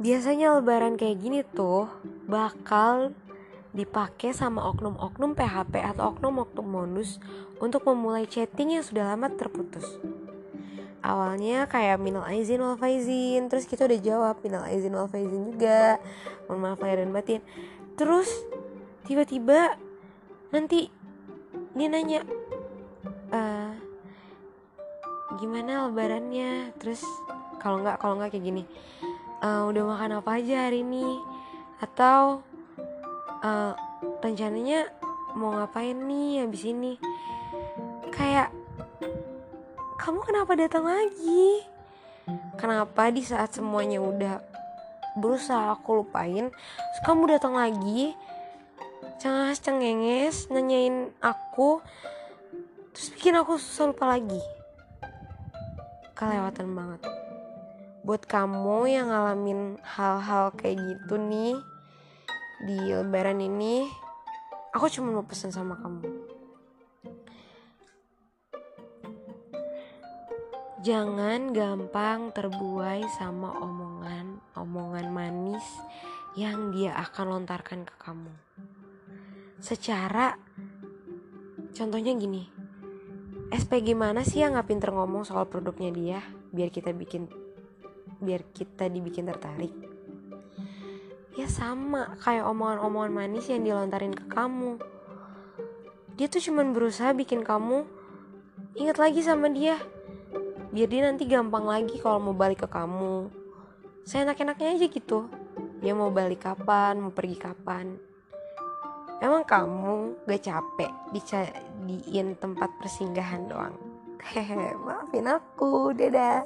biasanya lebaran kayak gini tuh bakal dipakai sama oknum-oknum PHP atau oknum-oknum modus untuk memulai chatting yang sudah lama terputus. Awalnya kayak minal aizin wal faizin, terus kita udah jawab minal aizin wal faizin juga, mohon maaf lahir dan batin. Terus tiba-tiba nanti dia nanya, e, gimana lebarannya? Terus kalau nggak kalau nggak kayak gini, e, udah makan apa aja hari ini? Atau uh, rencananya mau ngapain nih habis ini? Kayak kamu kenapa datang lagi? Kenapa di saat semuanya udah berusaha aku lupain terus kamu datang lagi? Cengas cengenges nanyain aku terus bikin aku susah lupa lagi. Kelewatan banget buat kamu yang ngalamin hal-hal kayak gitu nih di lebaran ini aku cuma mau pesan sama kamu. Jangan gampang terbuai sama omongan omongan manis yang dia akan lontarkan ke kamu. Secara contohnya gini SPG mana sih yang nggak pinter ngomong soal produknya dia? Biar kita bikin biar kita dibikin tertarik. Ya sama kayak omongan-omongan manis yang dilontarin ke kamu. Dia tuh cuman berusaha bikin kamu ingat lagi sama dia. Biar dia nanti gampang lagi kalau mau balik ke kamu. Saya enak-enaknya aja gitu. Dia mau balik kapan mau pergi kapan. Emang kamu gak capek dicadiin tempat persinggahan doang? Hehe maafin aku dadah